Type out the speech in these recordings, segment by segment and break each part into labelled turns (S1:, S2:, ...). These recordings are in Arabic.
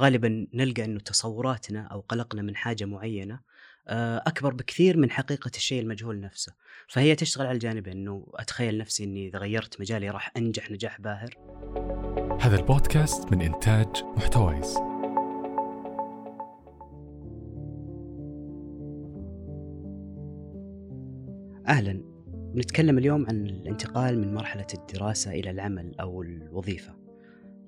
S1: غالبًا نلقى إنه تصوراتنا أو قلقنا من حاجة معينة آآ أكبر بكثير من حقيقة الشيء المجهول نفسه، فهي تشتغل على الجانبين إنه أتخيل نفسي إني إذا غيرت مجالي راح أنجح نجاح باهر.
S2: هذا البودكاست من إنتاج محتويس
S1: أهلًا، بنتكلم اليوم عن الانتقال من مرحلة الدراسة إلى العمل أو الوظيفة.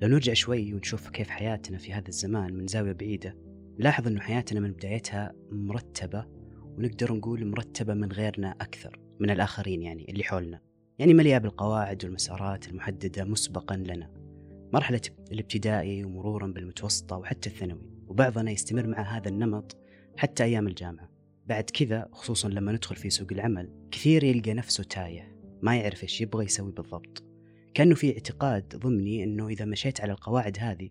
S1: لو نرجع شوي ونشوف كيف حياتنا في هذا الزمان من زاوية بعيدة نلاحظ أنه حياتنا من بدايتها مرتبة ونقدر نقول مرتبة من غيرنا أكثر من الآخرين يعني اللي حولنا. يعني مليئة بالقواعد والمسارات المحددة مسبقا لنا. مرحلة الابتدائي ومرورا بالمتوسطة وحتى الثانوي وبعضنا يستمر مع هذا النمط حتى أيام الجامعة. بعد كذا خصوصا لما ندخل في سوق العمل كثير يلقى نفسه تايه ما يعرف إيش يبغى يسوي بالضبط. كأنه في اعتقاد ضمني إنه إذا مشيت على القواعد هذه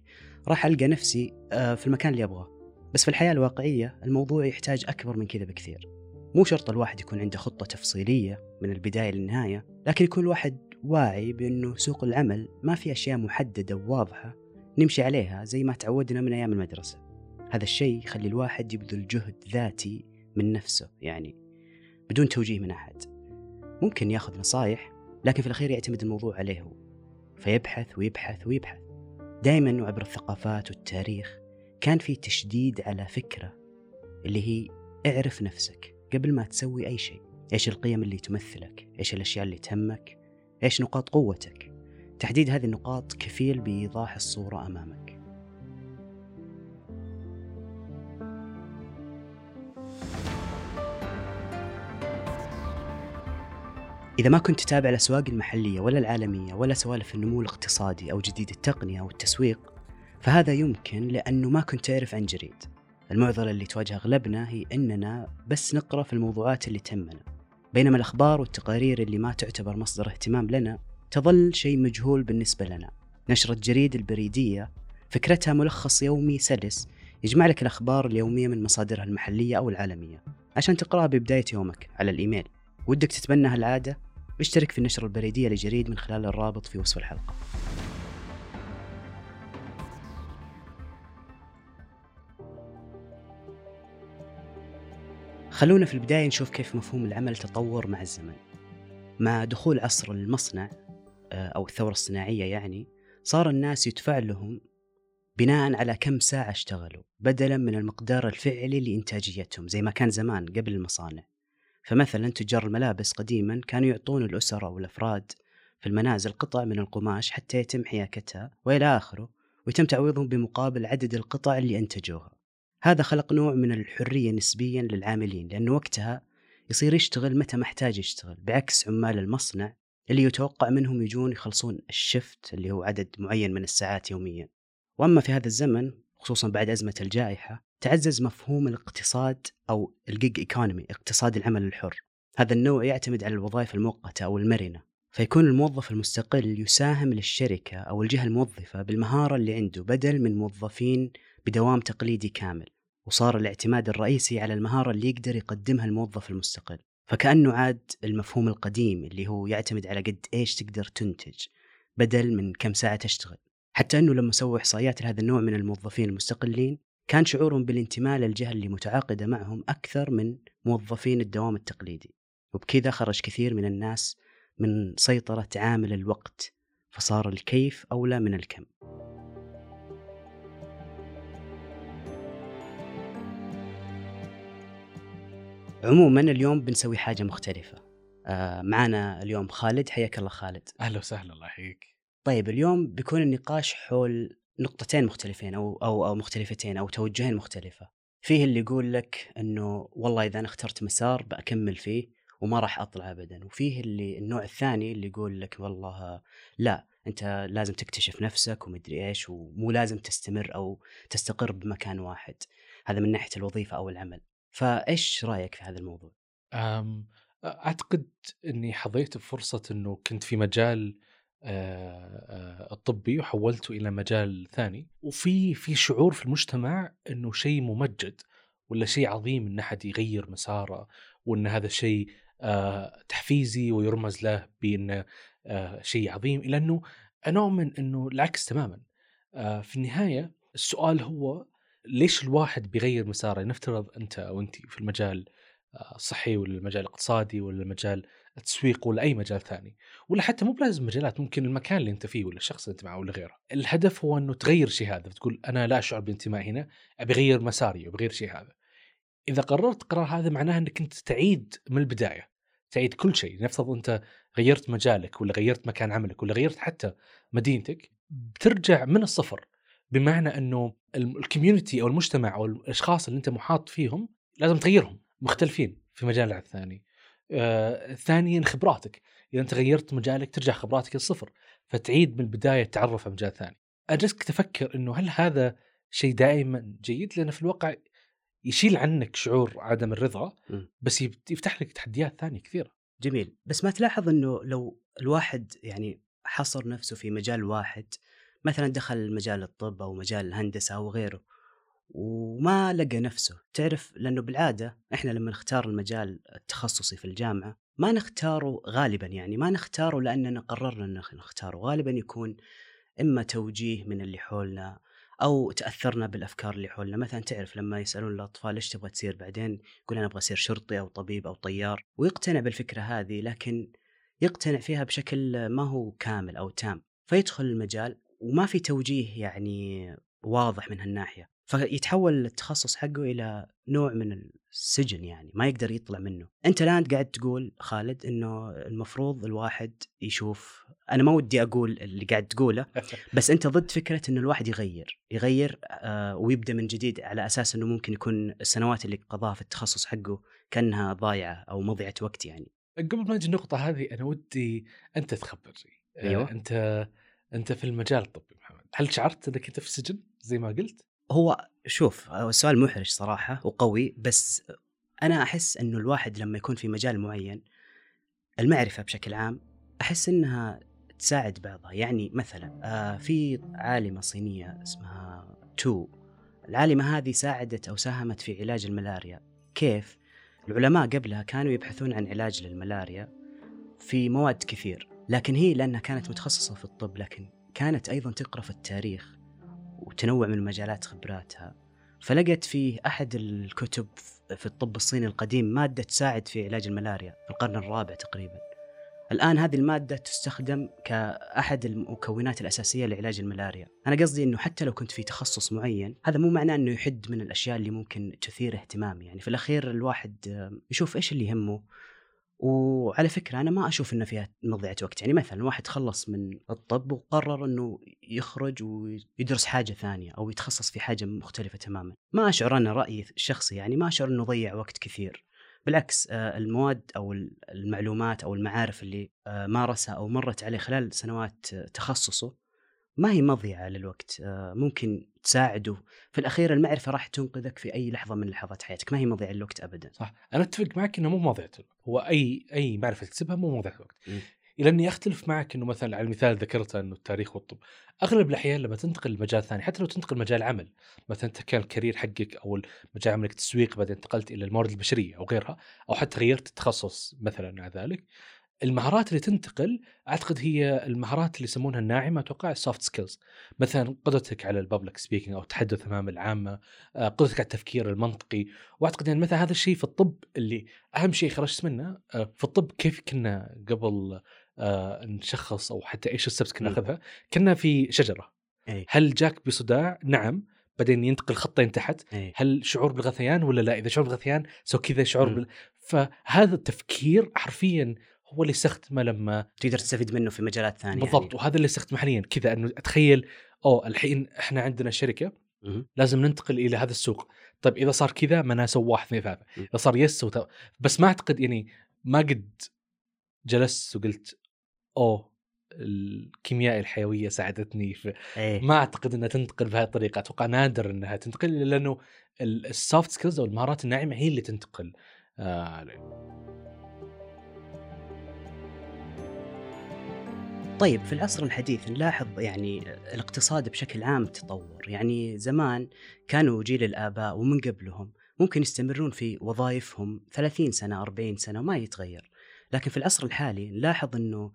S1: راح ألقى نفسي آه، في المكان اللي أبغاه. بس في الحياة الواقعية الموضوع يحتاج أكبر من كذا بكثير. مو شرط الواحد يكون عنده خطة تفصيلية من البداية للنهاية لكن يكون الواحد واعي بأنه سوق العمل ما في أشياء محددة وواضحة نمشي عليها زي ما تعودنا من أيام المدرسة. هذا الشيء يخلي الواحد يبذل جهد ذاتي من نفسه يعني بدون توجيه من أحد. ممكن ياخذ نصايح لكن في الأخير يعتمد الموضوع عليه هو. فيبحث ويبحث ويبحث. دائما وعبر الثقافات والتاريخ كان في تشديد على فكرة اللي هي اعرف نفسك قبل ما تسوي أي شيء. إيش القيم اللي تمثلك؟ إيش الأشياء اللي تهمك؟ إيش نقاط قوتك؟ تحديد هذه النقاط كفيل بإيضاح الصورة أمامك. إذا ما كنت تتابع الأسواق المحلية ولا العالمية ولا سوالف النمو الاقتصادي أو جديد التقنية أو التسويق فهذا يمكن لأنه ما كنت تعرف عن جريد. المعضلة اللي تواجه أغلبنا هي أننا بس نقرأ في الموضوعات اللي تهمنا. بينما الأخبار والتقارير اللي ما تعتبر مصدر اهتمام لنا تظل شيء مجهول بالنسبة لنا. نشرة جريد البريدية فكرتها ملخص يومي سلس يجمع لك الأخبار اليومية من مصادرها المحلية أو العالمية عشان تقرأها ببداية يومك على الإيميل. ودك تتبنى هالعادة؟ اشترك في النشرة البريدية لجريد من خلال الرابط في وصف الحلقة. خلونا في البداية نشوف كيف مفهوم العمل تطور مع الزمن. مع دخول عصر المصنع آه، أو الثورة الصناعية يعني صار الناس يدفع لهم بناء على كم ساعة اشتغلوا بدلا من المقدار الفعلي لإنتاجيتهم زي ما كان زمان قبل المصانع. فمثلا تجار الملابس قديما كانوا يعطون الأسر أو الأفراد في المنازل قطع من القماش حتى يتم حياكتها وإلى آخره ويتم تعويضهم بمقابل عدد القطع اللي أنتجوها. هذا خلق نوع من الحرية نسبيا للعاملين لأنه وقتها يصير يشتغل متى ما يشتغل بعكس عمال المصنع اللي يتوقع منهم يجون يخلصون الشفت اللي هو عدد معين من الساعات يوميا. وأما في هذا الزمن خصوصا بعد أزمة الجائحة تعزز مفهوم الاقتصاد أو الجيج ايكونومي اقتصاد العمل الحر. هذا النوع يعتمد على الوظائف المؤقتة أو المرنة. فيكون الموظف المستقل يساهم للشركة أو الجهة الموظفة بالمهارة اللي عنده بدل من موظفين بدوام تقليدي كامل. وصار الاعتماد الرئيسي على المهارة اللي يقدر يقدمها الموظف المستقل. فكأنه عاد المفهوم القديم اللي هو يعتمد على قد إيش تقدر تنتج بدل من كم ساعة تشتغل. حتى أنه لما سووا إحصائيات لهذا النوع من الموظفين المستقلين كان شعورهم بالانتماء للجهة اللي متعاقدة معهم أكثر من موظفين الدوام التقليدي. وبكذا خرج كثير من الناس من سيطرة عامل الوقت فصار الكيف أولى من الكم. عموما اليوم بنسوي حاجة مختلفة. آه معنا اليوم خالد حياك الله خالد.
S2: أهلا وسهلا الله يحييك.
S1: طيب اليوم بيكون النقاش حول نقطتين مختلفين أو أو أو مختلفتين أو توجهين مختلفة. فيه اللي يقول لك إنه والله إذا أنا اخترت مسار بكمل فيه وما راح أطلع ابدا، وفيه اللي النوع الثاني اللي يقول لك والله لا أنت لازم تكتشف نفسك ومدري إيش ومو لازم تستمر أو تستقر بمكان واحد. هذا من ناحية الوظيفة أو العمل. فإيش رأيك في هذا الموضوع؟
S2: أعتقد إني حظيت بفرصة إنه كنت في مجال الطبي وحولته إلى مجال ثاني. وفي في شعور في المجتمع إنه شيء ممجد ولا شيء عظيم إن أحد يغير مساره وإن هذا شيء تحفيزي ويرمز له بإنه شيء عظيم. إلى أنه أنا أؤمن إنه العكس تماما. في النهاية السؤال هو ليش الواحد بيغير مساره؟ نفترض أنت أو انت في المجال آه، الصحي ولا المجال الاقتصادي ولا المجال التسويق ولا أي مجال ثاني. ولا حتى مو بلازم مجالات ممكن المكان اللي أنت فيه ولا الشخص اللي أنت معه ولا غيره. الهدف هو إنه تغير شيء هذا. تقول أنا لا أشعر بانتماء هنا أبي أغير مساري أبي أغير شيء هذا. إذا قررت قرار هذا معناه إنك أنت تعيد من البداية. تعيد كل شيء. نفترض أنت غيرت مجالك ولا غيرت مكان عملك ولا غيرت حتى مدينتك بترجع من الصفر. بمعنى إنه الكوميونتي أو المجتمع أو الأشخاص اللي أنت محاط فيهم لازم تغيرهم. مختلفين في مجال الثاني. آه، ثانيا خبراتك إذا أنت غيرت مجالك ترجع خبراتك للصفر فتعيد من البداية التعرف على مجال ثاني. اجلسك تفكر إنه هل هذا شيء دائما جيد؟ لأنه في الواقع يشيل عنك شعور عدم الرضا بس يفتح لك تحديات ثانية كثيرة.
S1: جميل، بس ما تلاحظ إنه لو الواحد يعني حصر نفسه في مجال واحد مثلا دخل مجال الطب أو مجال الهندسة أو غيره وما لقى نفسه. تعرف لأنه بالعادة إحنا لما نختار المجال التخصصي في الجامعة ما نختاره غالبا يعني ما نختاره لأننا قررنا ان نختاره. غالبا يكون إما توجيه من اللي حولنا أو تأثرنا بالأفكار اللي حولنا. مثلا تعرف لما يسألون الأطفال إيش تبغى تصير بعدين؟ يقول أنا أبغى أصير شرطي أو طبيب أو طيار. ويقتنع بالفكرة هذه لكن يقتنع فيها بشكل ما هو كامل أو تام. فيدخل المجال وما في توجيه يعني واضح من هالناحية. فيتحول التخصص حقه إلى نوع من السجن يعني ما يقدر يطلع منه. أنت الآن قاعد تقول خالد إنه المفروض الواحد يشوف أنا ما ودي أقول اللي قاعد تقوله بس أنت ضد فكرة انه الواحد يغير يغير آه ويبدأ من جديد على أساس إنه ممكن يكون السنوات اللي قضاها في التخصص حقه كأنها ضايعة أو مضيعة وقت يعني.
S2: قبل ما نجي النقطة هذه أنا ودي أنت تخبرني.
S1: أيوه.
S2: آه أنت أنت في المجال الطبي محمد. هل شعرت إنك أنت في السجن زي ما قلت؟
S1: هو شوف هو السؤال محرج صراحة وقوي بس أنا أحس إنه الواحد لما يكون في مجال معين المعرفة بشكل عام أحس إنها تساعد بعضها. يعني مثلا آه في عالمة صينية اسمها تو العالمة هذه ساعدت أو ساهمت في علاج الملاريا. كيف؟ العلماء قبلها كانوا يبحثون عن علاج للملاريا في مواد كثير لكن هي لأنها كانت متخصصة في الطب لكن كانت أيضا تقرأ في التاريخ. وتنوع من مجالات خبراتها. فلقت في أحد الكتب في الطب الصيني القديم مادة تساعد في علاج الملاريا في القرن الرابع تقريبا. الآن هذه المادة تستخدم كأحد المكونات الأساسية لعلاج الملاريا. أنا قصدي أنه حتى لو كنت في تخصص معين هذا مو معناه أنه يحد من الأشياء اللي ممكن تثير اهتمامي. يعني في الأخير الواحد يشوف إيش اللي يهمه وعلى فكرة أنا ما أشوف إنه فيها مضيعة وقت. يعني مثلا واحد خلص من الطب وقرر إنه يخرج ويدرس حاجة ثانية أو يتخصص في حاجة مختلفة تماما. ما أشعر أنا رأيي الشخصي يعني ما أشعر إنه ضيع وقت كثير. بالعكس آه، المواد أو المعلومات أو المعارف اللي آه، مارسها أو مرت عليه خلال سنوات تخصصه ما هي مضيعة للوقت ممكن تساعده. في الأخير المعرفة راح تنقذك في أي لحظة من لحظات حياتك. ما هي مضيعة للوقت أبدا.
S2: صح. أنا أتفق معك أنه مو مضيعة الوقت. هو أي أي معرفة تكسبها مو مضيعة الوقت. إلى أني أختلف معك أنه مثلا على المثال ذكرته أنه التاريخ والطب. أغلب الأحيان لما تنتقل لمجال ثاني حتى لو تنتقل مجال عمل مثلا أنت كان ال career حقك أو مجال عملك تسويق بعدين انتقلت إلى الموارد البشرية أو غيرها أو حتى غيرت التخصص مثلا مع ذلك. المهارات اللي تنتقل أعتقد هي المهارات اللي يسمونها الناعمة أتوقع ال soft skills مثلا قدرتك على ال public speaking أو التحدث أمام العامة آه، قدرتك على التفكير المنطقي. وأعتقد يعني مثلا هذا الشيء في الطب اللي أهم شيء خرجت منه آه، في الطب كيف كنا قبل آه، نشخص أو حتى إيش ال steps كنا ناخذها كنا في شجرة.
S1: A.
S2: هل جاك بصداع؟ نعم. بعدين ينتقل خطين تحت.
S1: أي.
S2: هل شعور بالغثيان ولا لا؟ إذا شعور بالغثيان سو كذا شعور بال... فهذا التفكير حرفيا هو اللي استخدمه لما
S1: تقدر تستفيد منه في مجالات ثانية
S2: بالضبط يعني. وهذا اللي استخدمه حاليا. كذا إنه أتخيل أوه الحين إحنا عندنا شركة لازم ننتقل إلى هذا السوق. طيب إذا صار كذا ما ناسوا واحد اثنين ثلاثة. إذا صار yes what... بس ما أعتقد يعني ما قد جلست وقلت أوه الكيمياء الحيوية ساعدتني في
S1: أيه.
S2: ما أعتقد إنها تنتقل بهذه الطريقة. أتوقع نادر إنها تنتقل لأنه ال soft skills أو المهارات الناعمة هي اللي تنتقل. آه
S1: طيب في العصر الحديث نلاحظ يعني الاقتصاد بشكل عام تطور. يعني زمان كانوا جيل الآباء ومن قبلهم ممكن يستمرون في وظائفهم 30 سنة 40 سنة وما يتغير. لكن في العصر الحالي نلاحظ أنه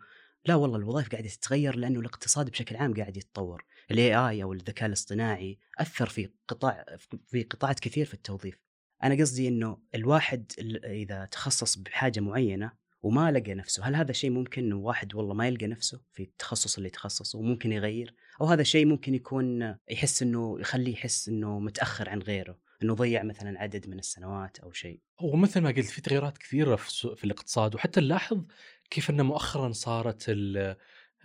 S1: لا والله الوظائف قاعدة تتغير لأنه الاقتصاد بشكل عام قاعد يتطور. الاي اي أو الذكاء الاصطناعي أثر في قطاع في قطاعات كثير في التوظيف. أنا قصدي إنه الواحد ال- إذا تخصص بحاجة معينة وما لقى نفسه. هل هذا شيء ممكن إنه واحد والله ما يلقى نفسه في التخصص اللي تخصصه وممكن يغير؟ أو هذا شيء ممكن يكون يحس إنه يخليه يحس إنه متأخر عن غيره إنه ضيع مثلا عدد من السنوات أو شيء؟
S2: ومثل ما قلت في تغييرات كثيرة في, في الاقتصاد وحتى نلاحظ كيف إنه مؤخرا صارت ال-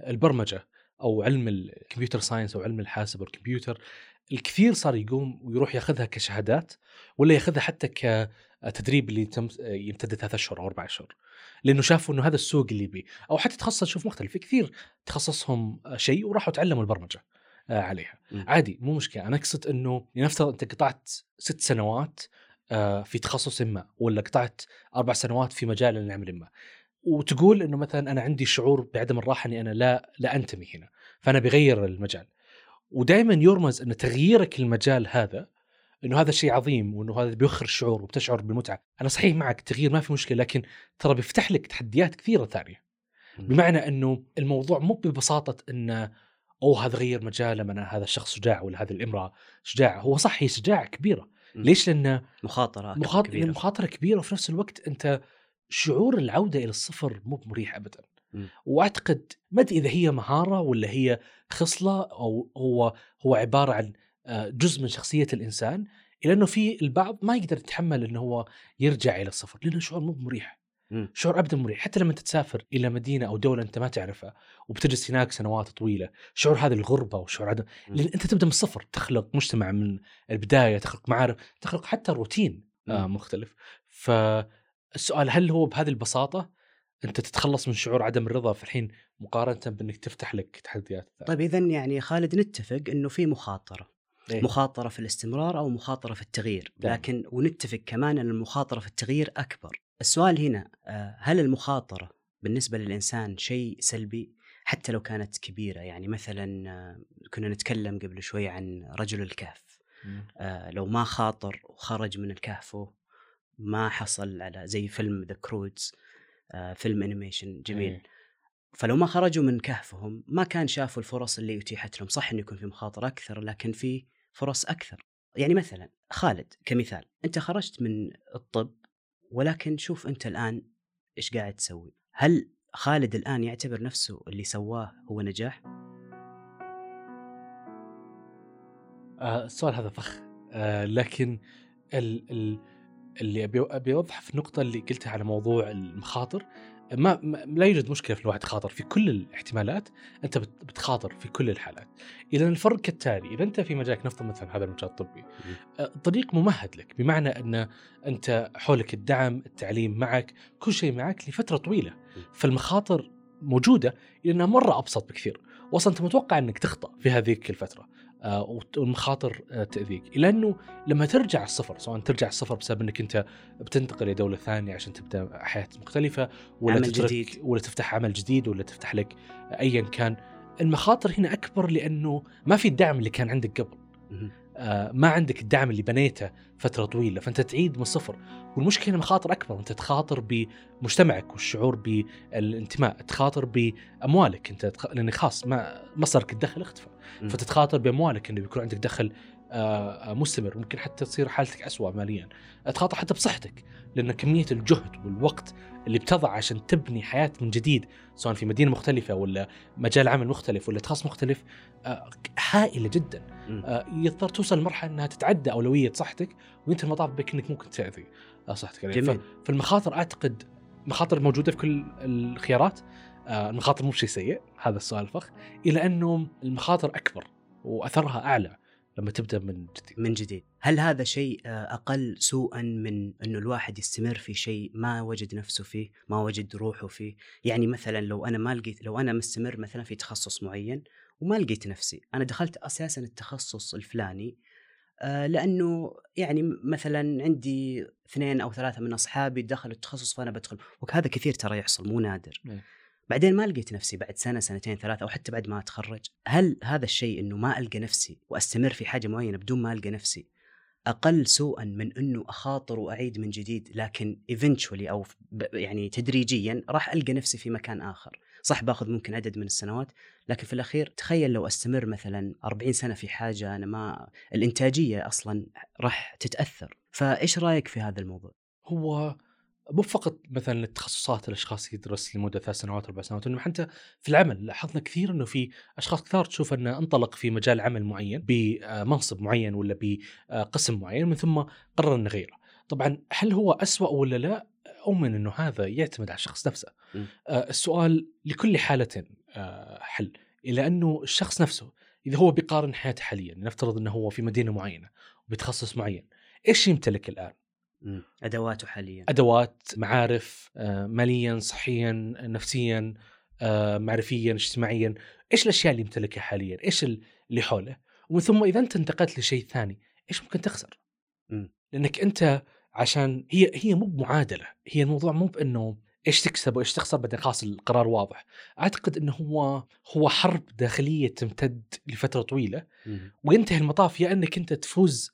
S2: البرمجة أو علم الكمبيوتر ساينس أو علم الحاسب والكمبيوتر الكثير صار يقوم ويروح ياخذها كشهادات ولا ياخذها حتى كتدريب اللي يمتد ثلاث أشهر أو أربع أشهر لأنه شافوا إنه هذا السوق اللي بيه أو حتى تخصص شوف مختلف في كثير تخصصهم شيء وراحوا تعلموا البرمجة آه، عليها.
S1: مم.
S2: عادي مو مشكلة. أنا أقصد إنه لنفترض أنت قطعت ست سنوات آه، في تخصص ما ولا قطعت أربع سنوات في مجال العمل ما. وتقول إنه مثلا أنا عندي شعور بعدم الراحة إني أنا لا لا أنتمي هنا فأنا بغير المجال. ودائما يرمز إن تغييرك المجال هذا إنه هذا شيء عظيم وإنه هذا بيوخر الشعور وبتشعر بالمتعة. أنا صحيح معك تغيير ما في مشكلة لكن ترى بيفتح لك تحديات كثيرة
S1: ثانية.
S2: بمعنى إنه الموضوع مو ببساطة إنه أوه هذا غير مجاله من هذا الشخص شجاع ولا هذه الإمرأة شجاعه هو صح هي شجاعة
S1: كبيرة.
S2: ليش؟
S1: لأنه مخاطرة
S2: مخاطره
S1: كبيرة.
S2: مخاطره كبيرة وفي نفس الوقت أنت شعور العودة إلى الصفر مو مريح ابدا.
S1: مم.
S2: وأعتقد ما أدري إذا هي مهارة ولا هي خصلة أو هو هو عبارة عن جزء من شخصية الإنسان الا إنه في البعض ما يقدر يتحمل إنه هو يرجع إلى الصفر لأنه شعور مو مريح. شعور ابدا مريح حتى لما تسافر إلى مدينة أو دولة أنت ما تعرفها وبتجلس هناك سنوات طويلة شعور هذه الغربة وشعور عدم
S1: مم.
S2: لأن أنت تبدأ من الصفر تخلق مجتمع من البداية تخلق معارف تخلق حتى روتين آه. مختلف فالسؤال هل هو بهذه البساطة أنت تتخلص من شعور عدم الرضا في الحين مقارنة بأنك تفتح لك تحديات
S1: طيب اذا يعني خالد نتفق إنه في مخاطرة
S2: إيه؟
S1: مخاطرة في الاستمرار أو مخاطرة في التغيير
S2: نعم.
S1: لكن ونتفق كمان أن المخاطرة في التغيير أكبر السؤال هنا آه، هل المخاطرة بالنسبة للإنسان شيء سلبي حتى لو كانت كبيرة يعني مثلا آه، كنا نتكلم قبل شوي عن رجل الكهف. آه، لو ما خاطر وخرج من الكهف ما حصل على زي فيلم The Croods فيلم animation جميل
S2: إيه.
S1: فلو ما خرجوا من كهفهم ما كان شافوا الفرص اللي اتيحت لهم صح إنه يكون في مخاطرة أكثر لكن في فرص أكثر. يعني مثلا خالد كمثال أنت خرجت من الطب ولكن شوف أنت الآن إيش قاعد تسوي؟ هل خالد الآن يعتبر نفسه اللي سواه هو نجاح؟
S2: آه السؤال هذا فخ. آه لكن ال ال اللي أبي اوضح في النقطه اللي قلتها على موضوع المخاطر ما, ما لا يوجد مشكلة في الواحد يخاطر في كل الاحتمالات أنت بت- بتخاطر في كل الحالات. اذا الفرق كالتالي إذا أنت في مجالك نفترض مثلا هذا المجال الطبي الطريق ممهد لك بمعنى أن أنت حولك الدعم التعليم معك كل شيء معك لفترة طويلة. فالمخاطر موجودة لانها مرة أبسط بكثير. واصلا أنت متوقع أنك تخطأ في هذيك الفترة. آه، والمخاطر آه، تأذيك. الا انه لما ترجع الصفر سواء ترجع الصفر بسبب إنك أنت بتنتقل لدوله ثانية عشان تبدأ حياة مختلفة ولا
S1: عمل
S2: تترك
S1: جديد.
S2: ولا تفتح عمل جديد ولا تفتح لك ايا كان. المخاطر هنا أكبر لأنه ما في الدعم اللي كان عندك قبل. آه، ما عندك الدعم اللي بنيته فترة طويلة فأنت تعيد من الصفر. والمشكلة هنا مخاطر أكبر أنت تخاطر بمجتمعك والشعور بالانتماء تخاطر بأموالك. أنت تخ... لأن خاص ما مصدرك الدخل اختفى. فتتخاطر بأموالك إنه بيكون عندك دخل آه، آه، مستمر ممكن حتى تصير حالتك أسوأ ماليا تخاطر حتى بصحتك لأن كمية الجهد والوقت اللي بتضع عشان تبني حياة من جديد سواء في مدينة مختلفة ولا مجال عمل مختلف ولا تخصص مختلف آه، هائلة جدا يضطر توصل لمرحلة إنها تتعدى أولوية صحتك وأنت المطاف بك إنك ممكن تأذي آه، صحتك عليه.
S1: جميل.
S2: فالمخاطر أعتقد مخاطر موجودة في كل الخيارات المخاطر مو شيء سيء هذا السؤال الفخ إلى انه المخاطر أكبر وأثرها أعلى لما تبدأ من جديد.
S1: من جديد. هل هذا شيء آه، أقل سوءا من أنه الواحد يستمر في شيء ما وجد نفسه فيه ما وجد روحه فيه؟ يعني مثلا لو أنا ما لقيت لو أنا مستمر مثلا في تخصص معين وما لقيت نفسي أنا دخلت أساسا التخصص الفلاني آه، لأنه يعني مثلا عندي اثنين أو ثلاثة من أصحابي دخلوا التخصص فأنا بدخل وهذا كثير ترى يحصل مو نادر.
S2: نعم.
S1: بعدين ما لقيت نفسي بعد سنة سنتين ثلاثة أو حتى بعد ما أتخرج. هل هذا الشيء إنه ما ألقى نفسي وأستمر في حاجة معينة بدون ما ألقى نفسي أقل سوءا من إنه أخاطر وأعيد من جديد لكن ايفنتشولي أو يعني تدريجيا راح ألقى نفسي في مكان آخر. صح باخذ ممكن عدد من السنوات لكن في الأخير تخيل لو أستمر مثلا 40 سنة في حاجة أنا ما الإنتاجية أصلا راح تتأثر. فإيش رأيك في هذا الموضوع؟
S2: هو مو فقط مثلا التخصصات الأشخاص يدرس لمدة ثلاث سنوات أربع سنوات إنه حتى في العمل لاحظنا كثير إنه في أشخاص كثار تشوف إنه انطلق في مجال عمل معين بمنصب معين ولا بقسم معين من ثم قرر إنه يغيره. طبعا هل هو أسوأ ولا لا؟ أؤمن إنه هذا يعتمد على الشخص نفسه. آه السؤال لكل حالة آه حل إلى أنه الشخص نفسه إذا هو بيقارن حياته حاليا نفترض إنه هو في مدينة معينة وبتخصص معين إيش يمتلك الآن؟
S1: أدواته حاليا.
S2: أدوات معارف آه، ماليا صحيا نفسيا آه، معرفيا اجتماعيا. إيش الأشياء اللي يمتلكها حاليا؟ إيش اللي حوله؟ ومن ثم إذا أنت انتقلت لشيء ثاني إيش ممكن تخسر؟ م. لأنك أنت عشان هي هي مو بمعادلة. هي الموضوع مو بأنه إيش تكسب وإيش تخسر بعدين خلاص القرار واضح. أعتقد إنه هو هو حرب داخلية تمتد لفترة طويلة. وينتهي المطاف يا إنك أنت تفوز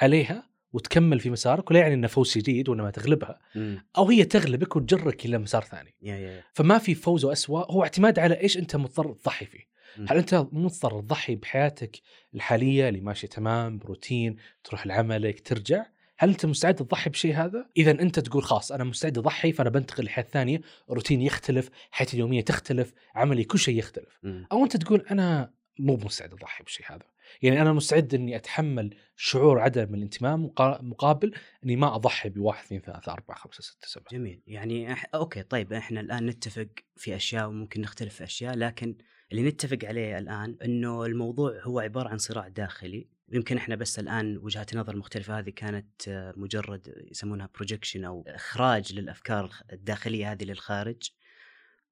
S2: عليها وتكمل في مسارك ولا يعني إنه فوز شديد وانما تغلبها
S1: مم.
S2: أو هي تغلبك وتجرك إلى مسار ثاني
S1: يا يا.
S2: فما في فوز واسوء هو اعتماد على إيش أنت مضطر تضحي فيه
S1: مم.
S2: هل أنت مضطر تضحي بحياتك الحالية اللي ماشية تمام بروتين تروح لعملك ترجع هل أنت مستعد تضحي بشيء هذا؟ إذا أنت تقول خلاص أنا مستعد أضحي فأنا بنتقل لحياة ثانية، روتين يختلف، حياتي اليومية تختلف، عملي كل شيء يختلف.
S1: مم.
S2: أو أنت تقول أنا مو مستعد أضحي بشيء هذا. يعني أنا مستعد إني أتحمل شعور عدم الانتماء مقا- مقابل إني ما أضحي بواحد اثنين ثلاثة أربعة خمسة ستة سبعة.
S1: جميل. يعني أح... أوكي طيب إحنا الآن نتفق في أشياء وممكن نختلف في أشياء لكن اللي نتفق عليه الآن إنه الموضوع هو عبارة عن صراع داخلي. يمكن إحنا بس الآن وجهات النظر المختلفه هذه كانت مجرد يسمونها projection أو إخراج للأفكار الداخلية هذه للخارج.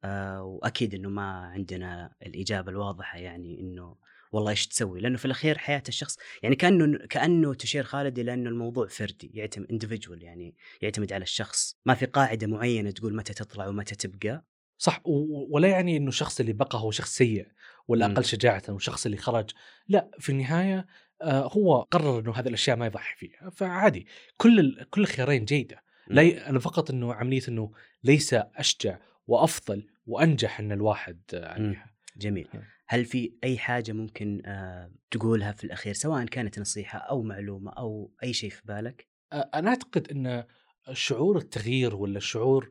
S1: آه، وأكيد إنه ما عندنا الإجابة الواضحة يعني إنه والله إيش تسوي؟ لأنه في الأخير حياة الشخص يعني كأنه كأنه تشير خالد إلى انه الموضوع فردي يعتمد individual يعني يعتمد على الشخص. ما في قاعدة معينة تقول متى تطلع ومتى تبقى؟
S2: صح ولا يعني إنه الشخص اللي بقى هو شخص سيء ولا. أقل شجاعة والشخص اللي خرج. لا في النهاية آه، هو قرر إنه هذه الأشياء ما يضحي فيها. فعادي كل كل الخيارين جيدة. لا ي- أنا فقط إنه عملية إنه ليس أشجع وأفضل وأنجح إن الواحد عليها.
S1: جميل. هل في أي حاجة ممكن آه تقولها في الأخير سواء كانت نصيحة أو معلومة أو أي شيء في بالك؟
S2: أنا أعتقد إن شعور التغيير ولا شعور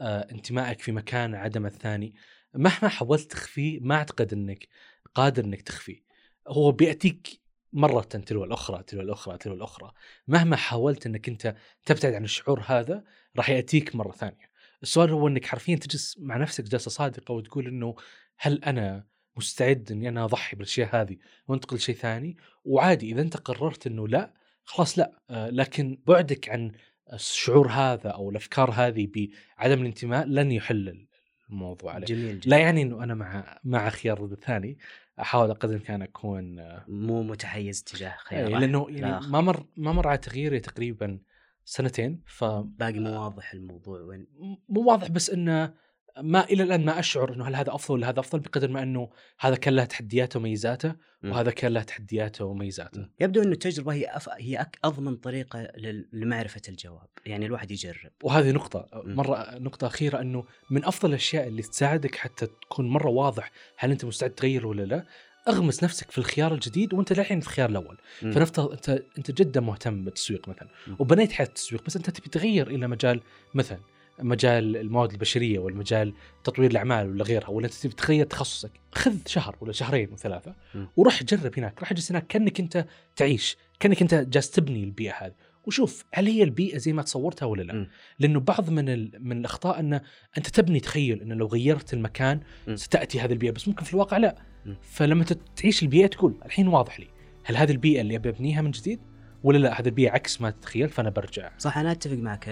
S2: آه، انتمائك في مكان عدم الثاني مهما حاولت تخفيه ما أعتقد إنك قادر إنك تخفيه. هو بيأتيك مرة تلو الأخرى تلو الأخرى تلو الأخرى. مهما حاولت أنك أنت تبتعد عن الشعور هذا راح يأتيك مرة ثانية. السؤال هو أنك حرفيا تجلس مع نفسك جلسة صادقة وتقول أنه هل أنا مستعد أني أنا أضحي بالأشياء هذه وأنتقل لشيء ثاني. وعادي إذا أنت قررت أنه لا خلاص لا. آه، لكن بعدك عن الشعور هذا أو الأفكار هذه بعدم الانتماء لن يحل الموضوع عليه
S1: جميل جدا
S2: لا يعني أنه أنا مع مع خيار الثاني أحاول قدر الإمكان أكون آه،
S1: مو متحيز تجاه
S2: إيه،
S1: خيار
S2: لأنه
S1: واحد.
S2: يعني
S1: لا،
S2: ما مر ما مر على تغييري تقريبا سنتين. فمو
S1: باقي مو واضح الموضوع وين؟
S2: واضح بس إنه ما إلى الآن ما أشعر إنه هل هذا أفضل ولا هذا أفضل بقدر ما أنه هذا كان له تحدياته وميزاته. وهذا كان له تحدياته وميزاته
S1: يبدو إنه التجربة هي أف... هي أك... أضمن طريقة. لمعرفة الجواب يعني الواحد يجرب
S2: وهذه نقطة
S1: مم.
S2: مرة نقطة أخيرة أنه من أفضل الأشياء اللي تساعدك حتى تكون مرة واضح هل أنت مستعد تغير ولا لا أغمس نفسك في الخيار الجديد وأنت للحين في الخيار الأول
S1: مم.
S2: فنفترض أنت أنت جدا مهتم بالتسويق مثلا. وبنيت حياة التسويق بس أنت تبي تغير إلى مجال مثلا مجال المواد البشرية ولا مجال تطوير الأعمال ولا غيرها ولا انت تبي تغير تخصصك خذ شهر ولا شهرين
S1: وثلاثة.
S2: وروح جرب هناك روح اجلس هناك كأنك أنت تعيش كأنك أنت جالس تبني البيئة هذه وشوف هل هي البيئة زي ما تصورتها ولا لا
S1: مم.
S2: لأنه بعض من. من الأخطاء انه أنت تبني تخيل أنه لو غيرت المكان
S1: مم.
S2: ستأتي هذه البيئة بس ممكن في الواقع لا
S1: مم.
S2: فلما تعيش البيئة تقول الحين واضح لي هل هذه البيئة اللي أبي أبنيها من جديد ولا لا هذه البيئه عكس ما تتخيل فأنا برجع.
S1: صح أنا أتفق معك.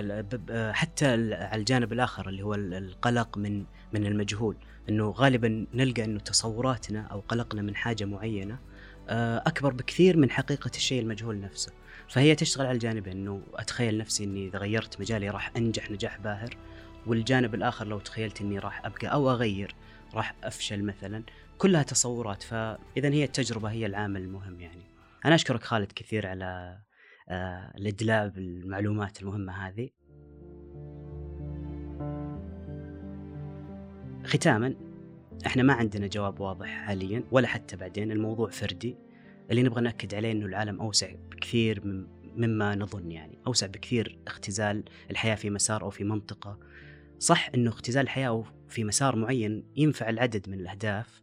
S1: حتى على الجانب الآخر اللي هو ال- القلق من من المجهول إنه غالبا نلقى إنه تصوراتنا أو قلقنا من حاجة معينة آه، أكبر بكثير من حقيقة الشيء المجهول نفسه. فهي تشتغل على الجانبين إنه أتخيل نفسي إني إذا غيرت مجالي راح أنجح نجاح باهر والجانب الآخر لو تخيلت إني راح أبقى أو أغير راح أفشل مثلا. كلها تصورات فاذا هي التجربة هي العامل المهم يعني. أنا أشكرك خالد كثير على آه، الإدلاء بالمعلومات المهمة هذه. ختاما إحنا ما عندنا جواب واضح حاليا ولا حتى بعدين الموضوع فردي. اللي نبغى نأكد عليه إنه العالم أوسع بكثير مما نظن يعني. أوسع بكثير اختزال الحياة في مسار أو في منطقة. صح إنه اختزال الحياة في مسار معين ينفع العدد من الأهداف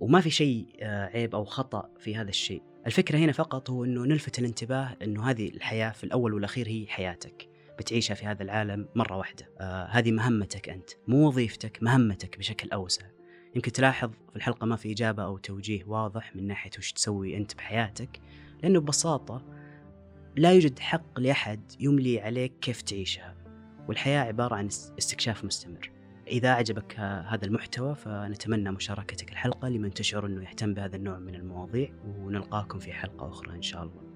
S1: وما في شيء آه، عيب أو خطأ في هذا الشيء. الفكرة هنا فقط هو إنه نلفت الانتباه إنه هذه الحياة في الأول والأخير هي حياتك. بتعيشها في هذا العالم مرة واحدة. آه هذه مهمتك أنت مو وظيفتك مهمتك بشكل أوسع. يمكن تلاحظ في الحلقة ما في إجابة أو توجيه واضح من ناحية وش تسوي أنت بحياتك لأنه ببساطة لا يوجد حق لأحد يملي عليك كيف تعيشها. والحياة عبارة عن استكشاف مستمر. إذا أعجبك هذا المحتوى فنتمنى مشاركتك الحلقة لمن تشعر أنه يهتم بهذا النوع من المواضيع ونلقاكم في حلقة أخرى إن شاء الله.